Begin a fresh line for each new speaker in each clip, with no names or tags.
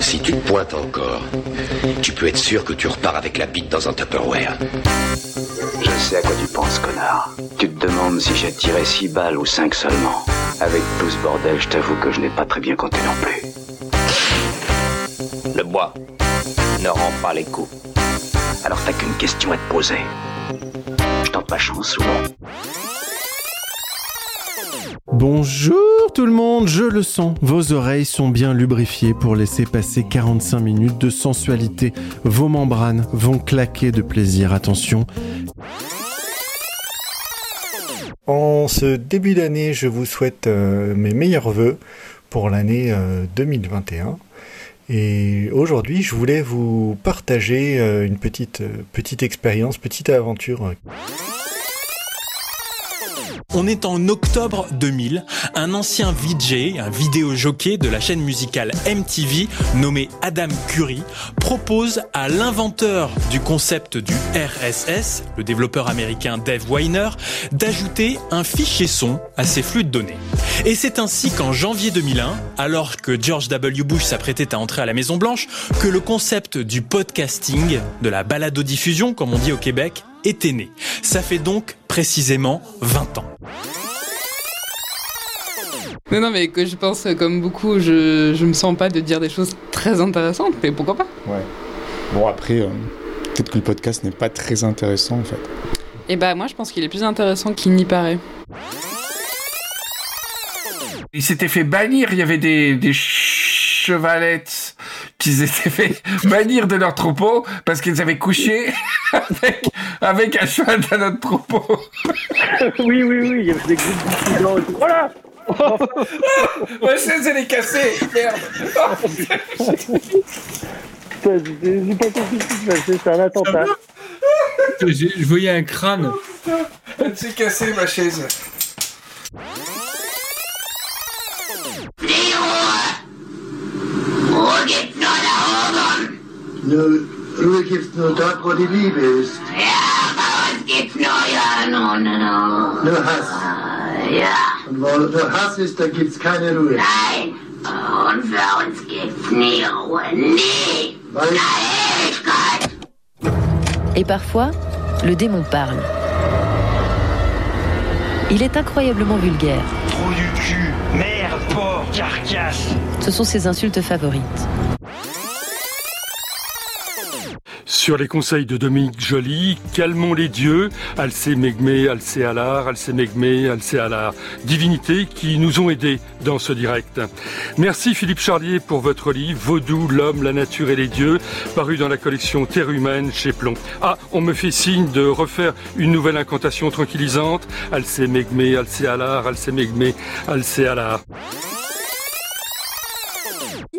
Si tu te pointes encore, tu peux être sûr que tu repars avec la bite dans un Tupperware.
Je sais à quoi tu penses, connard. Tu te demandes si j'ai tiré 6 balles ou 5 seulement. Avec tout ce bordel, je t'avoue que je n'ai pas très bien compté non plus.
Le bois ne rend pas les coups.
Alors t'as qu'une question à te poser. Je tente ma chance ou non
Bonjour tout le monde, je le sens, vos oreilles sont bien lubrifiées pour laisser passer 45 minutes de sensualité. Vos membranes vont claquer de plaisir, attention.
En ce début d'année, je vous souhaite euh, mes meilleurs voeux pour l'année euh, 2021. Et aujourd'hui, je voulais vous partager euh, une petite, euh, petite expérience, petite aventure.
On est en octobre 2000. Un ancien VJ, un vidéo jockey de la chaîne musicale MTV, nommé Adam Curry, propose à l'inventeur du concept du RSS, le développeur américain Dave Weiner, d'ajouter un fichier son à ses flux de données. Et c'est ainsi qu'en janvier 2001, alors que George W. Bush s'apprêtait à entrer à la Maison Blanche, que le concept du podcasting, de la balado-diffusion, comme on dit au Québec, était né. Ça fait donc précisément 20 ans.
Non, non, mais que je pense, comme beaucoup, je, je me sens pas de dire des choses très intéressantes, mais pourquoi pas?
Ouais. Bon, après, euh, peut-être que le podcast n'est pas très intéressant en fait.
Et bah, moi, je pense qu'il est plus intéressant qu'il n'y paraît.
Ils s'étaient fait bannir, il y avait des, des chevalettes qui s'étaient fait bannir de leur troupeau parce qu'ils avaient couché avec, avec un cheval d'un autre troupeau.
oui, oui, oui, il y avait des groupes dissidents et tout. Voilà
Ma chaise, elle est cassée Merde
Putain, j'ai pas compris ce qui se passait, c'est un attentat.
Je, je voyais un crâne.
Elle s'est cassée, ma chaise.
Ruhe gibt's nur da oben.
Nur, Ruhe gibt's nur dort, wo die Liebe ist.
Ja, no, no, no.
Nur Hass.
Ja,
Und wo nur Hass ist, da gibt's keine Ruhe.
nein. Und für uns gibt's nie Ruhe. Nie.
Weil
Ewigkeit.
Et parfois, le démon parle. Il est incroyablement vulgaire.
Trou du cul, merde, porc, carcasse.
Ce sont ses insultes favorites.
Sur les conseils de Dominique Joly, calmons les dieux, Alcé Megmé, Alcé Alar, Alcé Megmé, Alcé Alar, divinités qui nous ont aidés dans ce direct. Merci Philippe Charlier pour votre livre Vaudou, l'homme, la nature et les dieux, paru dans la collection Terre humaine chez Plomb. Ah, on me fait signe de refaire une nouvelle incantation tranquillisante, Alcé Megmé, Alcé Alar, Alcé Megmé, Alcé Alar.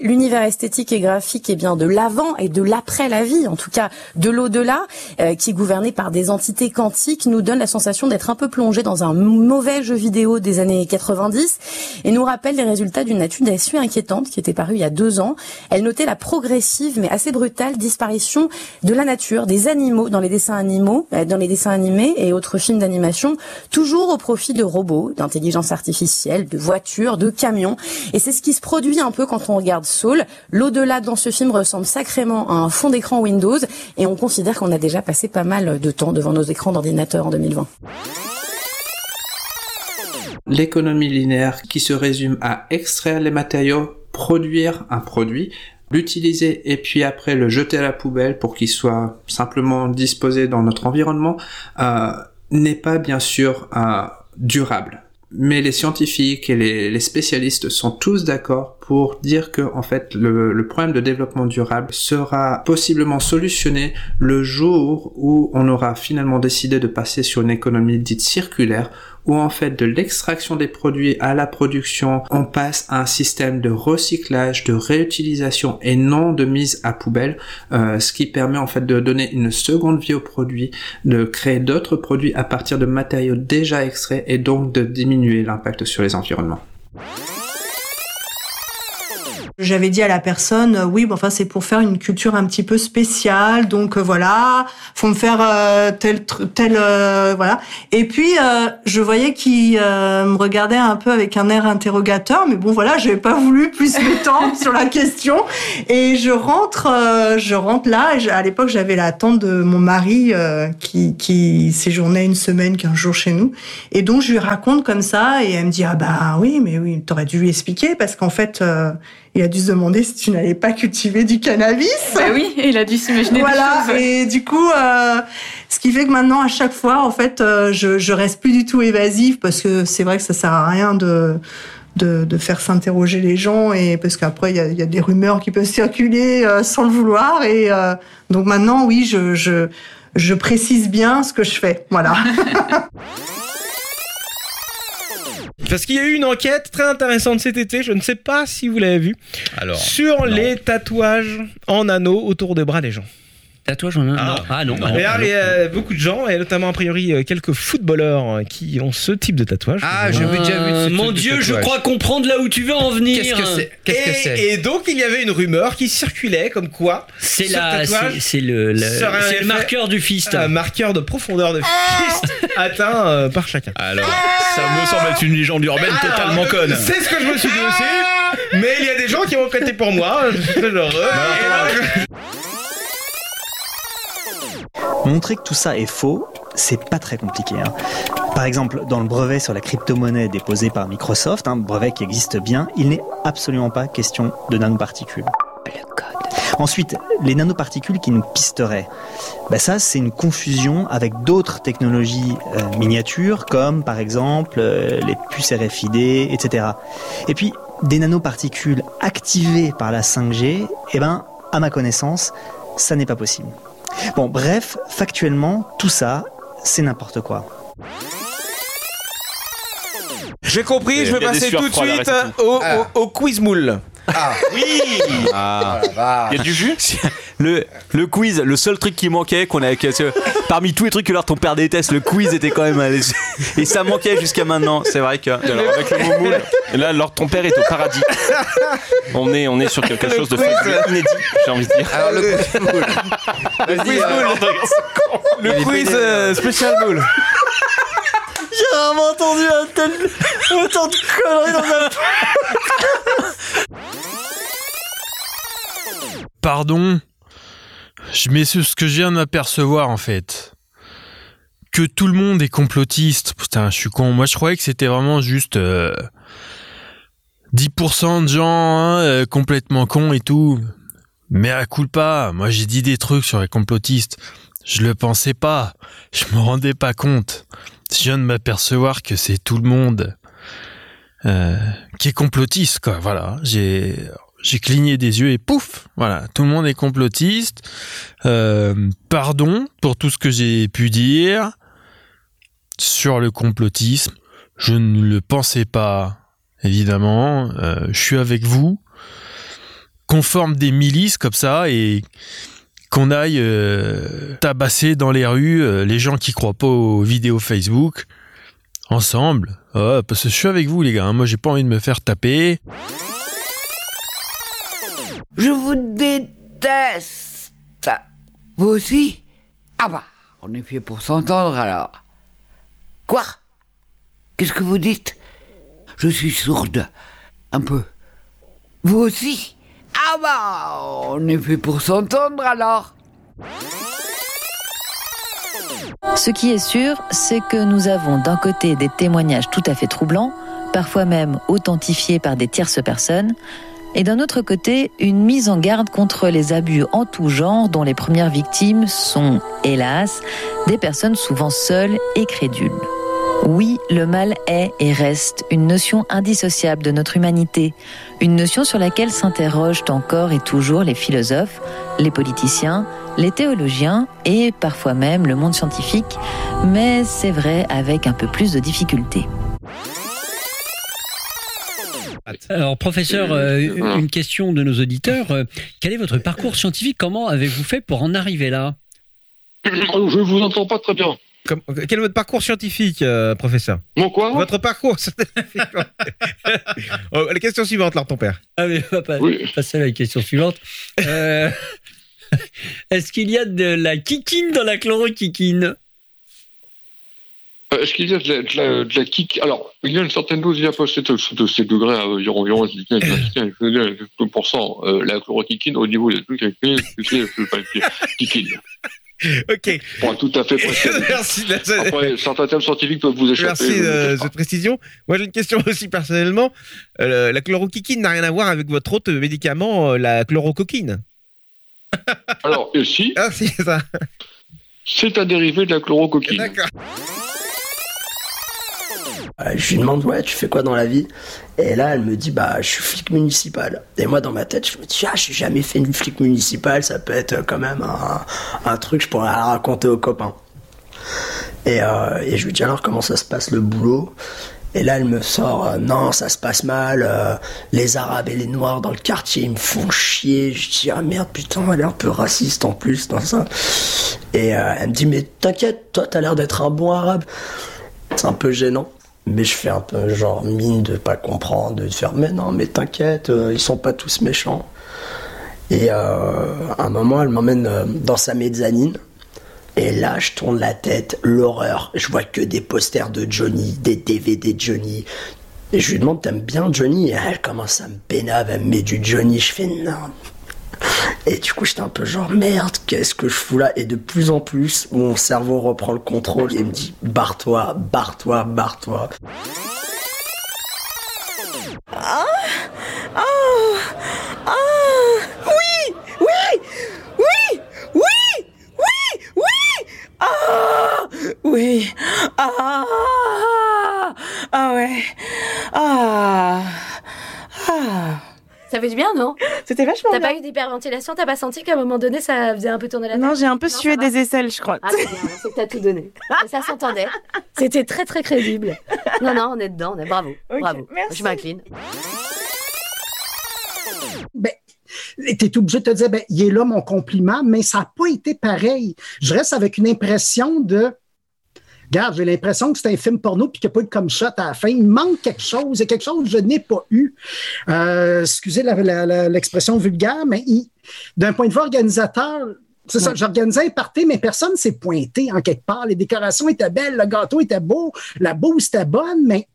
L'univers esthétique et graphique est bien de l'avant et de l'après la vie, en tout cas de l'au-delà, euh, qui est gouverné par des entités quantiques, nous donne la sensation d'être un peu plongé dans un mauvais jeu vidéo des années 90 et nous rappelle les résultats d'une étude assez inquiétante qui était parue il y a deux ans. Elle notait la progressive mais assez brutale disparition de la nature, des animaux dans les dessins animaux, euh, dans les dessins animés et autres films d'animation, toujours au profit de robots, d'intelligence artificielle, de voitures, de camions. Et c'est ce qui se produit un peu quand on regarde L'au-delà dans ce film ressemble sacrément à un fond d'écran Windows et on considère qu'on a déjà passé pas mal de temps devant nos écrans d'ordinateur en 2020.
L'économie linéaire qui se résume à extraire les matériaux, produire un produit, l'utiliser et puis après le jeter à la poubelle pour qu'il soit simplement disposé dans notre environnement euh, n'est pas bien sûr euh, durable. Mais les scientifiques et les, les spécialistes sont tous d'accord pour dire que en fait le, le problème de développement durable sera possiblement solutionné le jour où on aura finalement décidé de passer sur une économie dite circulaire où en fait de l'extraction des produits à la production, on passe à un système de recyclage, de réutilisation et non de mise à poubelle, euh, ce qui permet en fait de donner une seconde vie aux produits, de créer d'autres produits à partir de matériaux déjà extraits et donc de diminuer l'impact sur les environnements.
J'avais dit à la personne, euh, oui, bon, enfin c'est pour faire une culture un petit peu spéciale, donc euh, voilà, faut me faire euh, tel tel euh, voilà. Et puis euh, je voyais qu'il euh, me regardait un peu avec un air interrogateur, mais bon voilà, j'avais pas voulu plus m'étendre sur la question. Et je rentre, euh, je rentre là. Et à l'époque, j'avais la tante de mon mari euh, qui qui séjournait une semaine, quinze jours chez nous, et donc je lui raconte comme ça, et elle me dit ah bah oui, mais oui, t'aurais dû lui expliquer parce qu'en fait. Il a dû se demander si tu n'allais pas cultiver du cannabis.
Bah oui, et il a dû s'imaginer
Voilà,
des choses.
et du coup, euh, ce qui fait que maintenant, à chaque fois, en fait, euh, je, je reste plus du tout évasive parce que c'est vrai que ça sert à rien de de, de faire s'interroger les gens et parce qu'après il y a, y a des rumeurs qui peuvent circuler euh, sans le vouloir et euh, donc maintenant oui je, je je précise bien ce que je fais voilà Parce qu'il y a eu une enquête très intéressante cet été, je ne sais pas si vous l'avez vue, sur
non.
les tatouages en anneaux autour des bras des gens.
Tatouage en anneaux Ah non.
Et alors, il y a beaucoup de gens, et notamment a priori euh, quelques footballeurs euh, qui ont ce type de tatouage.
Ah, j'ai déjà vu
Euh,
ce
mon
truc de
Dieu, je crois comprendre là où tu veux en venir.
Qu'est-ce que c'est?
Et- donc il y avait une rumeur qui circulait comme quoi
C'est
ce
la,
tatouage
c'est le, le- marqueur du fist.
un marqueur de profondeur de fist atteint euh, par chacun.
Alors, ça me semble être une légende urbaine totalement conne.
C'est ce que je me suis dit aussi, mais il y a des gens qui vont prêter pour moi, je suis très heureux. Donc-
Montrer que tout ça est faux, c'est pas très compliqué. hein. Par exemple, dans le brevet sur la crypto-monnaie déposé par Microsoft, un brevet qui existe bien, il n'est absolument pas question de nanoparticules. Ensuite, les nanoparticules qui nous pisteraient, bah ça c'est une confusion avec d'autres technologies euh, miniatures comme par exemple euh, les puces RFID, etc. Et puis des nanoparticules activées par la 5G, eh ben à ma connaissance, ça n'est pas possible. Bon, bref, factuellement, tout ça, c'est n'importe quoi.
J'ai compris, je vais passer tout de suite au,
Ah.
au, au quiz moule.
Ah
oui
Ah.
Il y a du jus? Le, le quiz, le seul truc qui manquait, qu'on a, parmi tous les trucs que leur ton père déteste, le quiz était quand même. allé- Et ça manquait jusqu'à maintenant, c'est vrai que.
Alors, avec le mot moule, et là, alors ton père est au paradis. On est, on est sur quelque chose de inédit, j'ai envie de dire.
Alors, le quiz moule. Le quiz moule. Le quiz euh, spécial moule.
J'ai vraiment entendu un tel... autant de conneries dans ma
Pardon Je mets ce que je viens de m'apercevoir en fait. Que tout le monde est complotiste. Putain, je suis con. Moi, je croyais que c'était vraiment juste euh, 10% de gens hein, euh, complètement cons et tout. Mais à coup pas. Moi, j'ai dit des trucs sur les complotistes. Je le pensais pas. Je me rendais pas compte. Je viens de m'apercevoir que c'est tout le monde euh, qui est complotiste. Voilà. J'ai j'ai cligné des yeux et pouf, voilà, tout le monde est complotiste. Euh, pardon pour tout ce que j'ai pu dire sur le complotisme. Je ne le pensais pas, évidemment. Euh, je suis avec vous. Qu'on forme des milices comme ça et qu'on aille euh, tabasser dans les rues les gens qui croient pas aux vidéos Facebook ensemble. Oh, parce que je suis avec vous les gars. hein. Moi j'ai pas envie de me faire taper.
Je vous déteste. Vous aussi Ah bah, on est fait pour s'entendre alors. Quoi? Qu'est-ce que vous dites? Je suis sourde. Un peu. Vous aussi? Ah bah, on est fait pour s'entendre alors.
Ce qui est sûr, c'est que nous avons d'un côté des témoignages tout à fait troublants, parfois même authentifiés par des tierces personnes, et d'un autre côté, une mise en garde contre les abus en tout genre dont les premières victimes sont, hélas, des personnes souvent seules et crédules. Oui, le mal est et reste une notion indissociable de notre humanité, une notion sur laquelle s'interrogent encore et toujours les philosophes, les politiciens, les théologiens et parfois même le monde scientifique, mais c'est vrai avec un peu plus de difficulté.
Alors, professeur, euh, une question de nos auditeurs. Euh, Quel est votre parcours scientifique? Comment avez-vous fait pour en arriver là?
Je vous entends pas très bien.
Comme- quel est votre parcours scientifique, euh, professeur?
Mon quoi?
Votre parcours scientifique. Oh, La question suivante, alors, ton père.
Ah, mais on va pas passer à la question suivante. Euh, Est-ce qu'il y a de la kikine dans la chlorokikine
Euh, Est-ce qu'il y a de la, de la, de la kick Alors, il y a une certaine dose, il n'y a pas cette, cette, ces degrés à environ, environ 15%. Euh, la chloroquine, au niveau des trucs, c'est pas kikine.
Ok.
Pour être tout à fait précis.
Merci.
Après, certains termes scientifiques peuvent vous échapper.
Merci de cette précision. Moi, j'ai une question aussi personnellement. Euh, la chloroquine n'a rien à voir avec votre autre médicament, euh, la chlorocoquine.
Alors, si
Ah, c'est ça.
C'est un dérivé de la chlorocoquine.
D'accord.
Euh, je lui demande ouais tu fais quoi dans la vie? Et là elle me dit bah je suis flic municipal. Et moi dans ma tête je me dis ah j'ai jamais fait une flic municipal ça peut être quand même un, truc je pourrais raconter aux copains. Et, euh, et je lui dis alors comment ça se passe le boulot? Et là elle me sort euh, non ça se passe mal les arabes et les noirs dans le quartier ils me font chier. Je dis ah merde putain elle est un peu raciste en plus dans ça. Et elle me dit mais t'inquiète toi t'as l'air d'être un bon arabe. C'est un peu gênant. Mais je fais un peu genre mine de pas comprendre, de faire mais non, mais t'inquiète, euh, ils sont pas tous méchants. Et euh, à un moment, elle m'emmène euh, dans sa mezzanine. Et là, je tourne la tête, l'horreur. Je vois que des posters de Johnny, des DVD de Johnny. Et je lui demande, t'aimes bien Johnny? Et elle commence à me pénave, elle me met du Johnny. Je fais non. Et du coup, j'étais un peu genre merde, qu'est-ce que je fous là? Et de plus en plus, mon cerveau reprend le contrôle et me dit barre-toi, barre-toi, barre-toi.
Ah Oh Oh Oui Oui Oui Oui Oui Oui Ah Oui Ah Ah ouais Ah Ah
Ça fait du bien, non
C'était vachement
T'as
bien.
pas eu d'hyperventilation T'as pas senti qu'à un moment donné, ça faisait un peu tourner la tête
Non, j'ai un peu sué des aisselles, je crois.
Ah, c'est que t'as tout donné. Et ça s'entendait. C'était très, très crédible. Non, non, on est dedans, on est bravo. bravo.
merci.
Je m'incline.
Ben, t'es obligé de te dire, ben, il est là mon compliment, mais ça n'a pas été pareil. Je reste avec une impression de. Regarde, j'ai l'impression que c'est un film porno puis qu'il n'y a pas eu de comme shot à la fin. Il manque quelque chose. A quelque chose que je n'ai pas eu. Euh, excusez l'expression vulgaire, mais d'un point de vue organisateur, c'est ça, j'organisais un party, mais personne ne s'est pointé en quelque part. Les décorations étaient belles, le gâteau était beau, la bouse était bonne, mais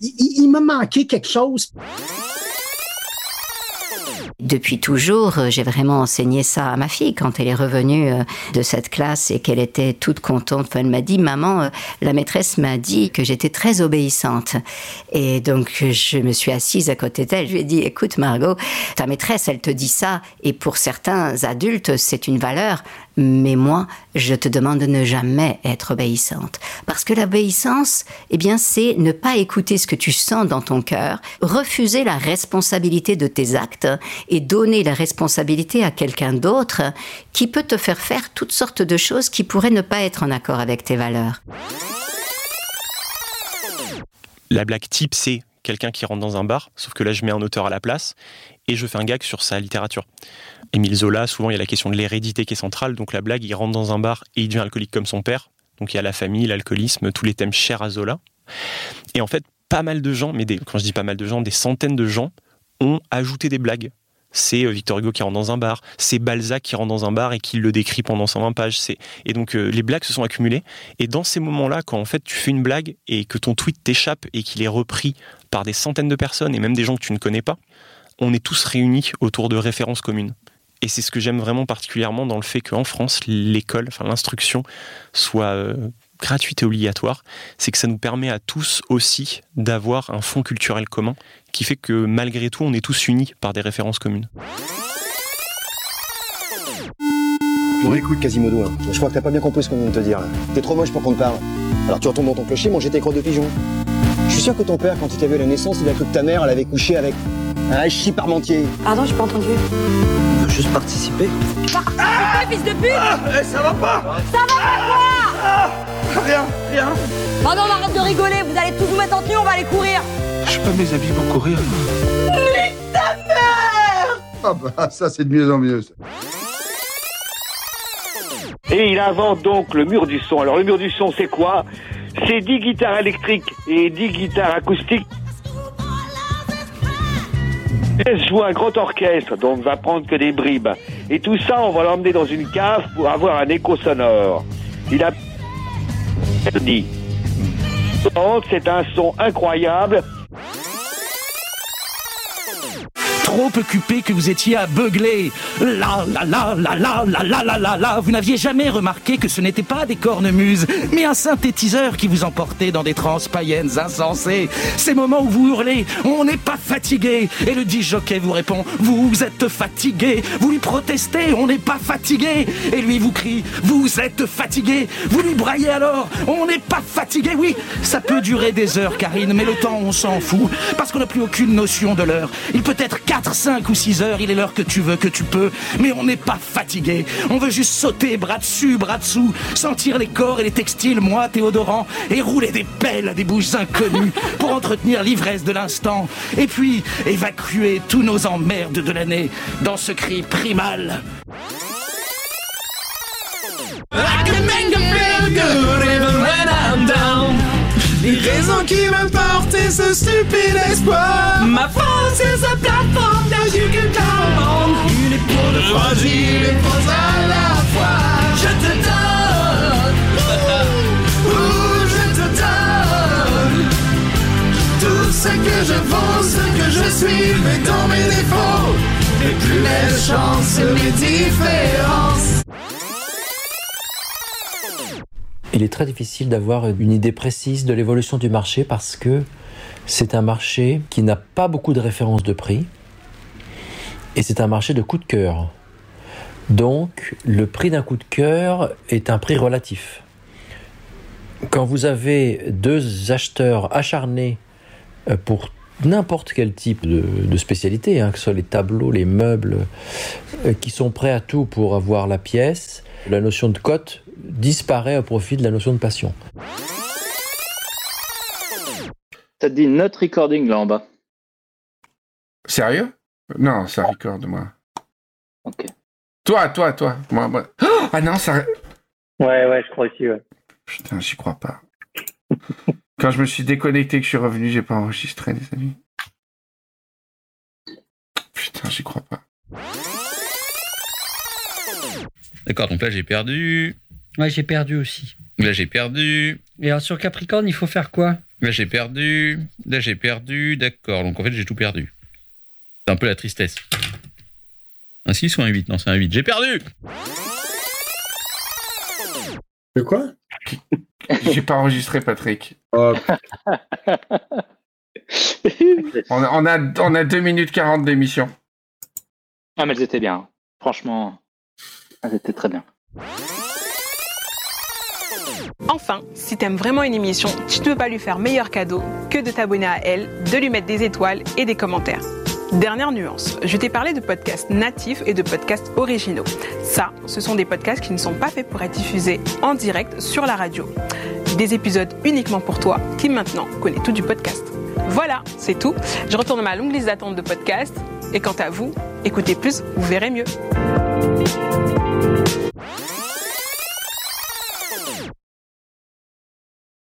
il, il- il m'a manqué quelque chose.
Depuis toujours, euh, j'ai vraiment enseigné ça à ma fille quand elle est revenue euh, de cette classe et qu'elle était toute contente. Elle m'a dit, maman, euh, la maîtresse m'a dit que j'étais très obéissante. Et donc, je me suis assise à côté d'elle. Je lui ai dit, écoute, Margot, ta maîtresse, elle te dit ça. Et pour certains adultes, c'est une valeur. Mais moi, je te demande de ne jamais être obéissante. Parce que l'obéissance, eh bien, c'est ne pas écouter ce que tu sens dans ton cœur, refuser la responsabilité de tes actes et donner la responsabilité à quelqu'un d'autre qui peut te faire faire toutes sortes de choses qui pourraient ne pas être en accord avec tes valeurs.
La blague type, c'est quelqu'un qui rentre dans un bar, sauf que là, je mets un auteur à la place et je fais un gag sur sa littérature. Émile Zola, souvent, il y a la question de l'hérédité qui est centrale. Donc, la blague, il rentre dans un bar et il devient alcoolique comme son père. Donc, il y a la famille, l'alcoolisme, tous les thèmes chers à Zola. Et en fait, pas mal de gens, mais quand je dis pas mal de gens, des centaines de gens ont ajouté des blagues. C'est euh, Victor Hugo qui rentre dans un bar, c'est Balzac qui rentre dans un bar et qui le décrit pendant 120 pages. Et donc euh, les blagues se sont accumulées. Et dans ces moments-là, quand en fait tu fais une blague et que ton tweet t'échappe et qu'il est repris par des centaines de personnes et même des gens que tu ne connais pas, on est tous réunis autour de références communes. Et c'est ce que j'aime vraiment particulièrement dans le fait qu'en France, l'école, enfin l'instruction, soit euh, gratuite et obligatoire. C'est que ça nous permet à tous aussi d'avoir un fond culturel commun qui fait que malgré tout, on est tous unis par des références communes.
Bon, écoute, Quasimodo, hein, je crois que t'as pas bien compris ce qu'on vient de te dire. T'es trop moche pour qu'on te parle. Alors tu retournes dans ton clocher manger tes crottes de pigeon. Je suis sûr que ton père, quand il t'a vu à la naissance, il a cru que ta mère, elle avait couché avec un chi parmentier.
Pardon, j'ai pas entendu.
On veut juste participer.
Ah, fils de pute
ça va pas
Ça va pas quoi
Rien, rien.
Pardon, on arrête de rigoler, vous allez tous vous mettre en tenue, on va aller courir
J'ai pas mes habits pour courir.
Nique ta mère
Ah bah ça c'est de mieux en mieux. ça.
Et il invente donc le mur du son. Alors le mur du son, c'est quoi? C'est 10 guitares électriques et 10 guitares acoustiques. Il joue un grand orchestre, donc va prendre que des bribes. Et tout ça, on va l'emmener dans une cave pour avoir un écho sonore. Il a dit. C'est un son incroyable.
Trop occupé que vous étiez à beugler. La la la la la la la la la la. Vous n'aviez jamais remarqué que ce n'était pas des cornemuses, mais un synthétiseur qui vous emportait dans des transes païennes insensées. Ces moments où vous hurlez, on n'est pas fatigué. Et le disjockey vous répond, vous êtes fatigué. Vous lui protestez, on n'est pas fatigué. Et lui vous crie, vous êtes fatigué. Vous lui braillez alors, on n'est pas fatigué. Oui, ça peut durer des heures, Karine, mais le temps, on s'en fout. Parce qu'on n'a plus aucune notion de l'heure. Il peut être 4, 5 ou 6 heures, il est l'heure que tu veux, que tu peux. Mais on n'est pas fatigué. On veut juste sauter bras dessus, bras dessous, sentir les corps et les textiles moites et odorants, et rouler des pelles à des bouches inconnues pour entretenir l'ivresse de l'instant. Et puis, évacuer tous nos emmerdes de l'année dans ce cri primal.
Down. Les raisons qui me portent ce stupide espoir. Ma force est sa plateforme that you can count on. Une épaule fragile et force à la fois. Je te donne. ouh, ouh, je te donne. Tout ce que je vaux, ce que je suis, mais dans mes défauts. Les plus belles chances, les différences.
Il est très difficile d'avoir une idée précise de l'évolution du marché parce que c'est un marché qui n'a pas beaucoup de références de prix et c'est un marché de coup de cœur. Donc le prix d'un coup de cœur est un prix relatif. Quand vous avez deux acheteurs acharnés euh, pour n'importe quel type de, spécialité, hein, que ce soit les tableaux, les meubles, euh, qui sont prêts à tout pour avoir la pièce, la notion de cote disparaît au profit de la notion de passion.
Ça te dit not recording là en bas.
Sérieux? Non, ça record, moi.
Ok.
Toi, toi, toi. Moi, moi. Oh ah non, ça.
Ouais, ouais, je crois aussi, ouais.
Putain, j'y crois pas. Quand je me suis déconnecté, que je suis revenu, j'ai pas enregistré, les amis. Putain, j'y crois pas.
D'accord, donc là j'ai perdu.
Ouais, j'ai perdu aussi.
Là j'ai perdu.
Et alors sur Capricorne, il faut faire quoi?
Là j'ai perdu. Là j'ai perdu. D'accord, donc en fait j'ai tout perdu. C'est un peu la tristesse. Un 6 ou un 8 Non, c'est un 8. J'ai perdu
De quoi? J'ai pas enregistré, Patrick.
Oh.
on, a, on, a, on a 2 minutes 40 d'émission.
Ah, mais elles étaient bien. Franchement, elles étaient très bien.
Enfin, si t'aimes vraiment une émission, tu ne peux pas lui faire meilleur cadeau que de t'abonner à elle, de lui mettre des étoiles et des commentaires. Dernière nuance, je t'ai parlé de podcasts natifs et de podcasts originaux. Ça, ce sont des podcasts qui ne sont pas faits pour être diffusés en direct sur la radio. Des épisodes uniquement pour toi qui maintenant connais tout du podcast. Voilà, c'est tout. Je retourne à ma longue liste d'attente de podcasts. Et quant à vous, écoutez plus, vous verrez mieux.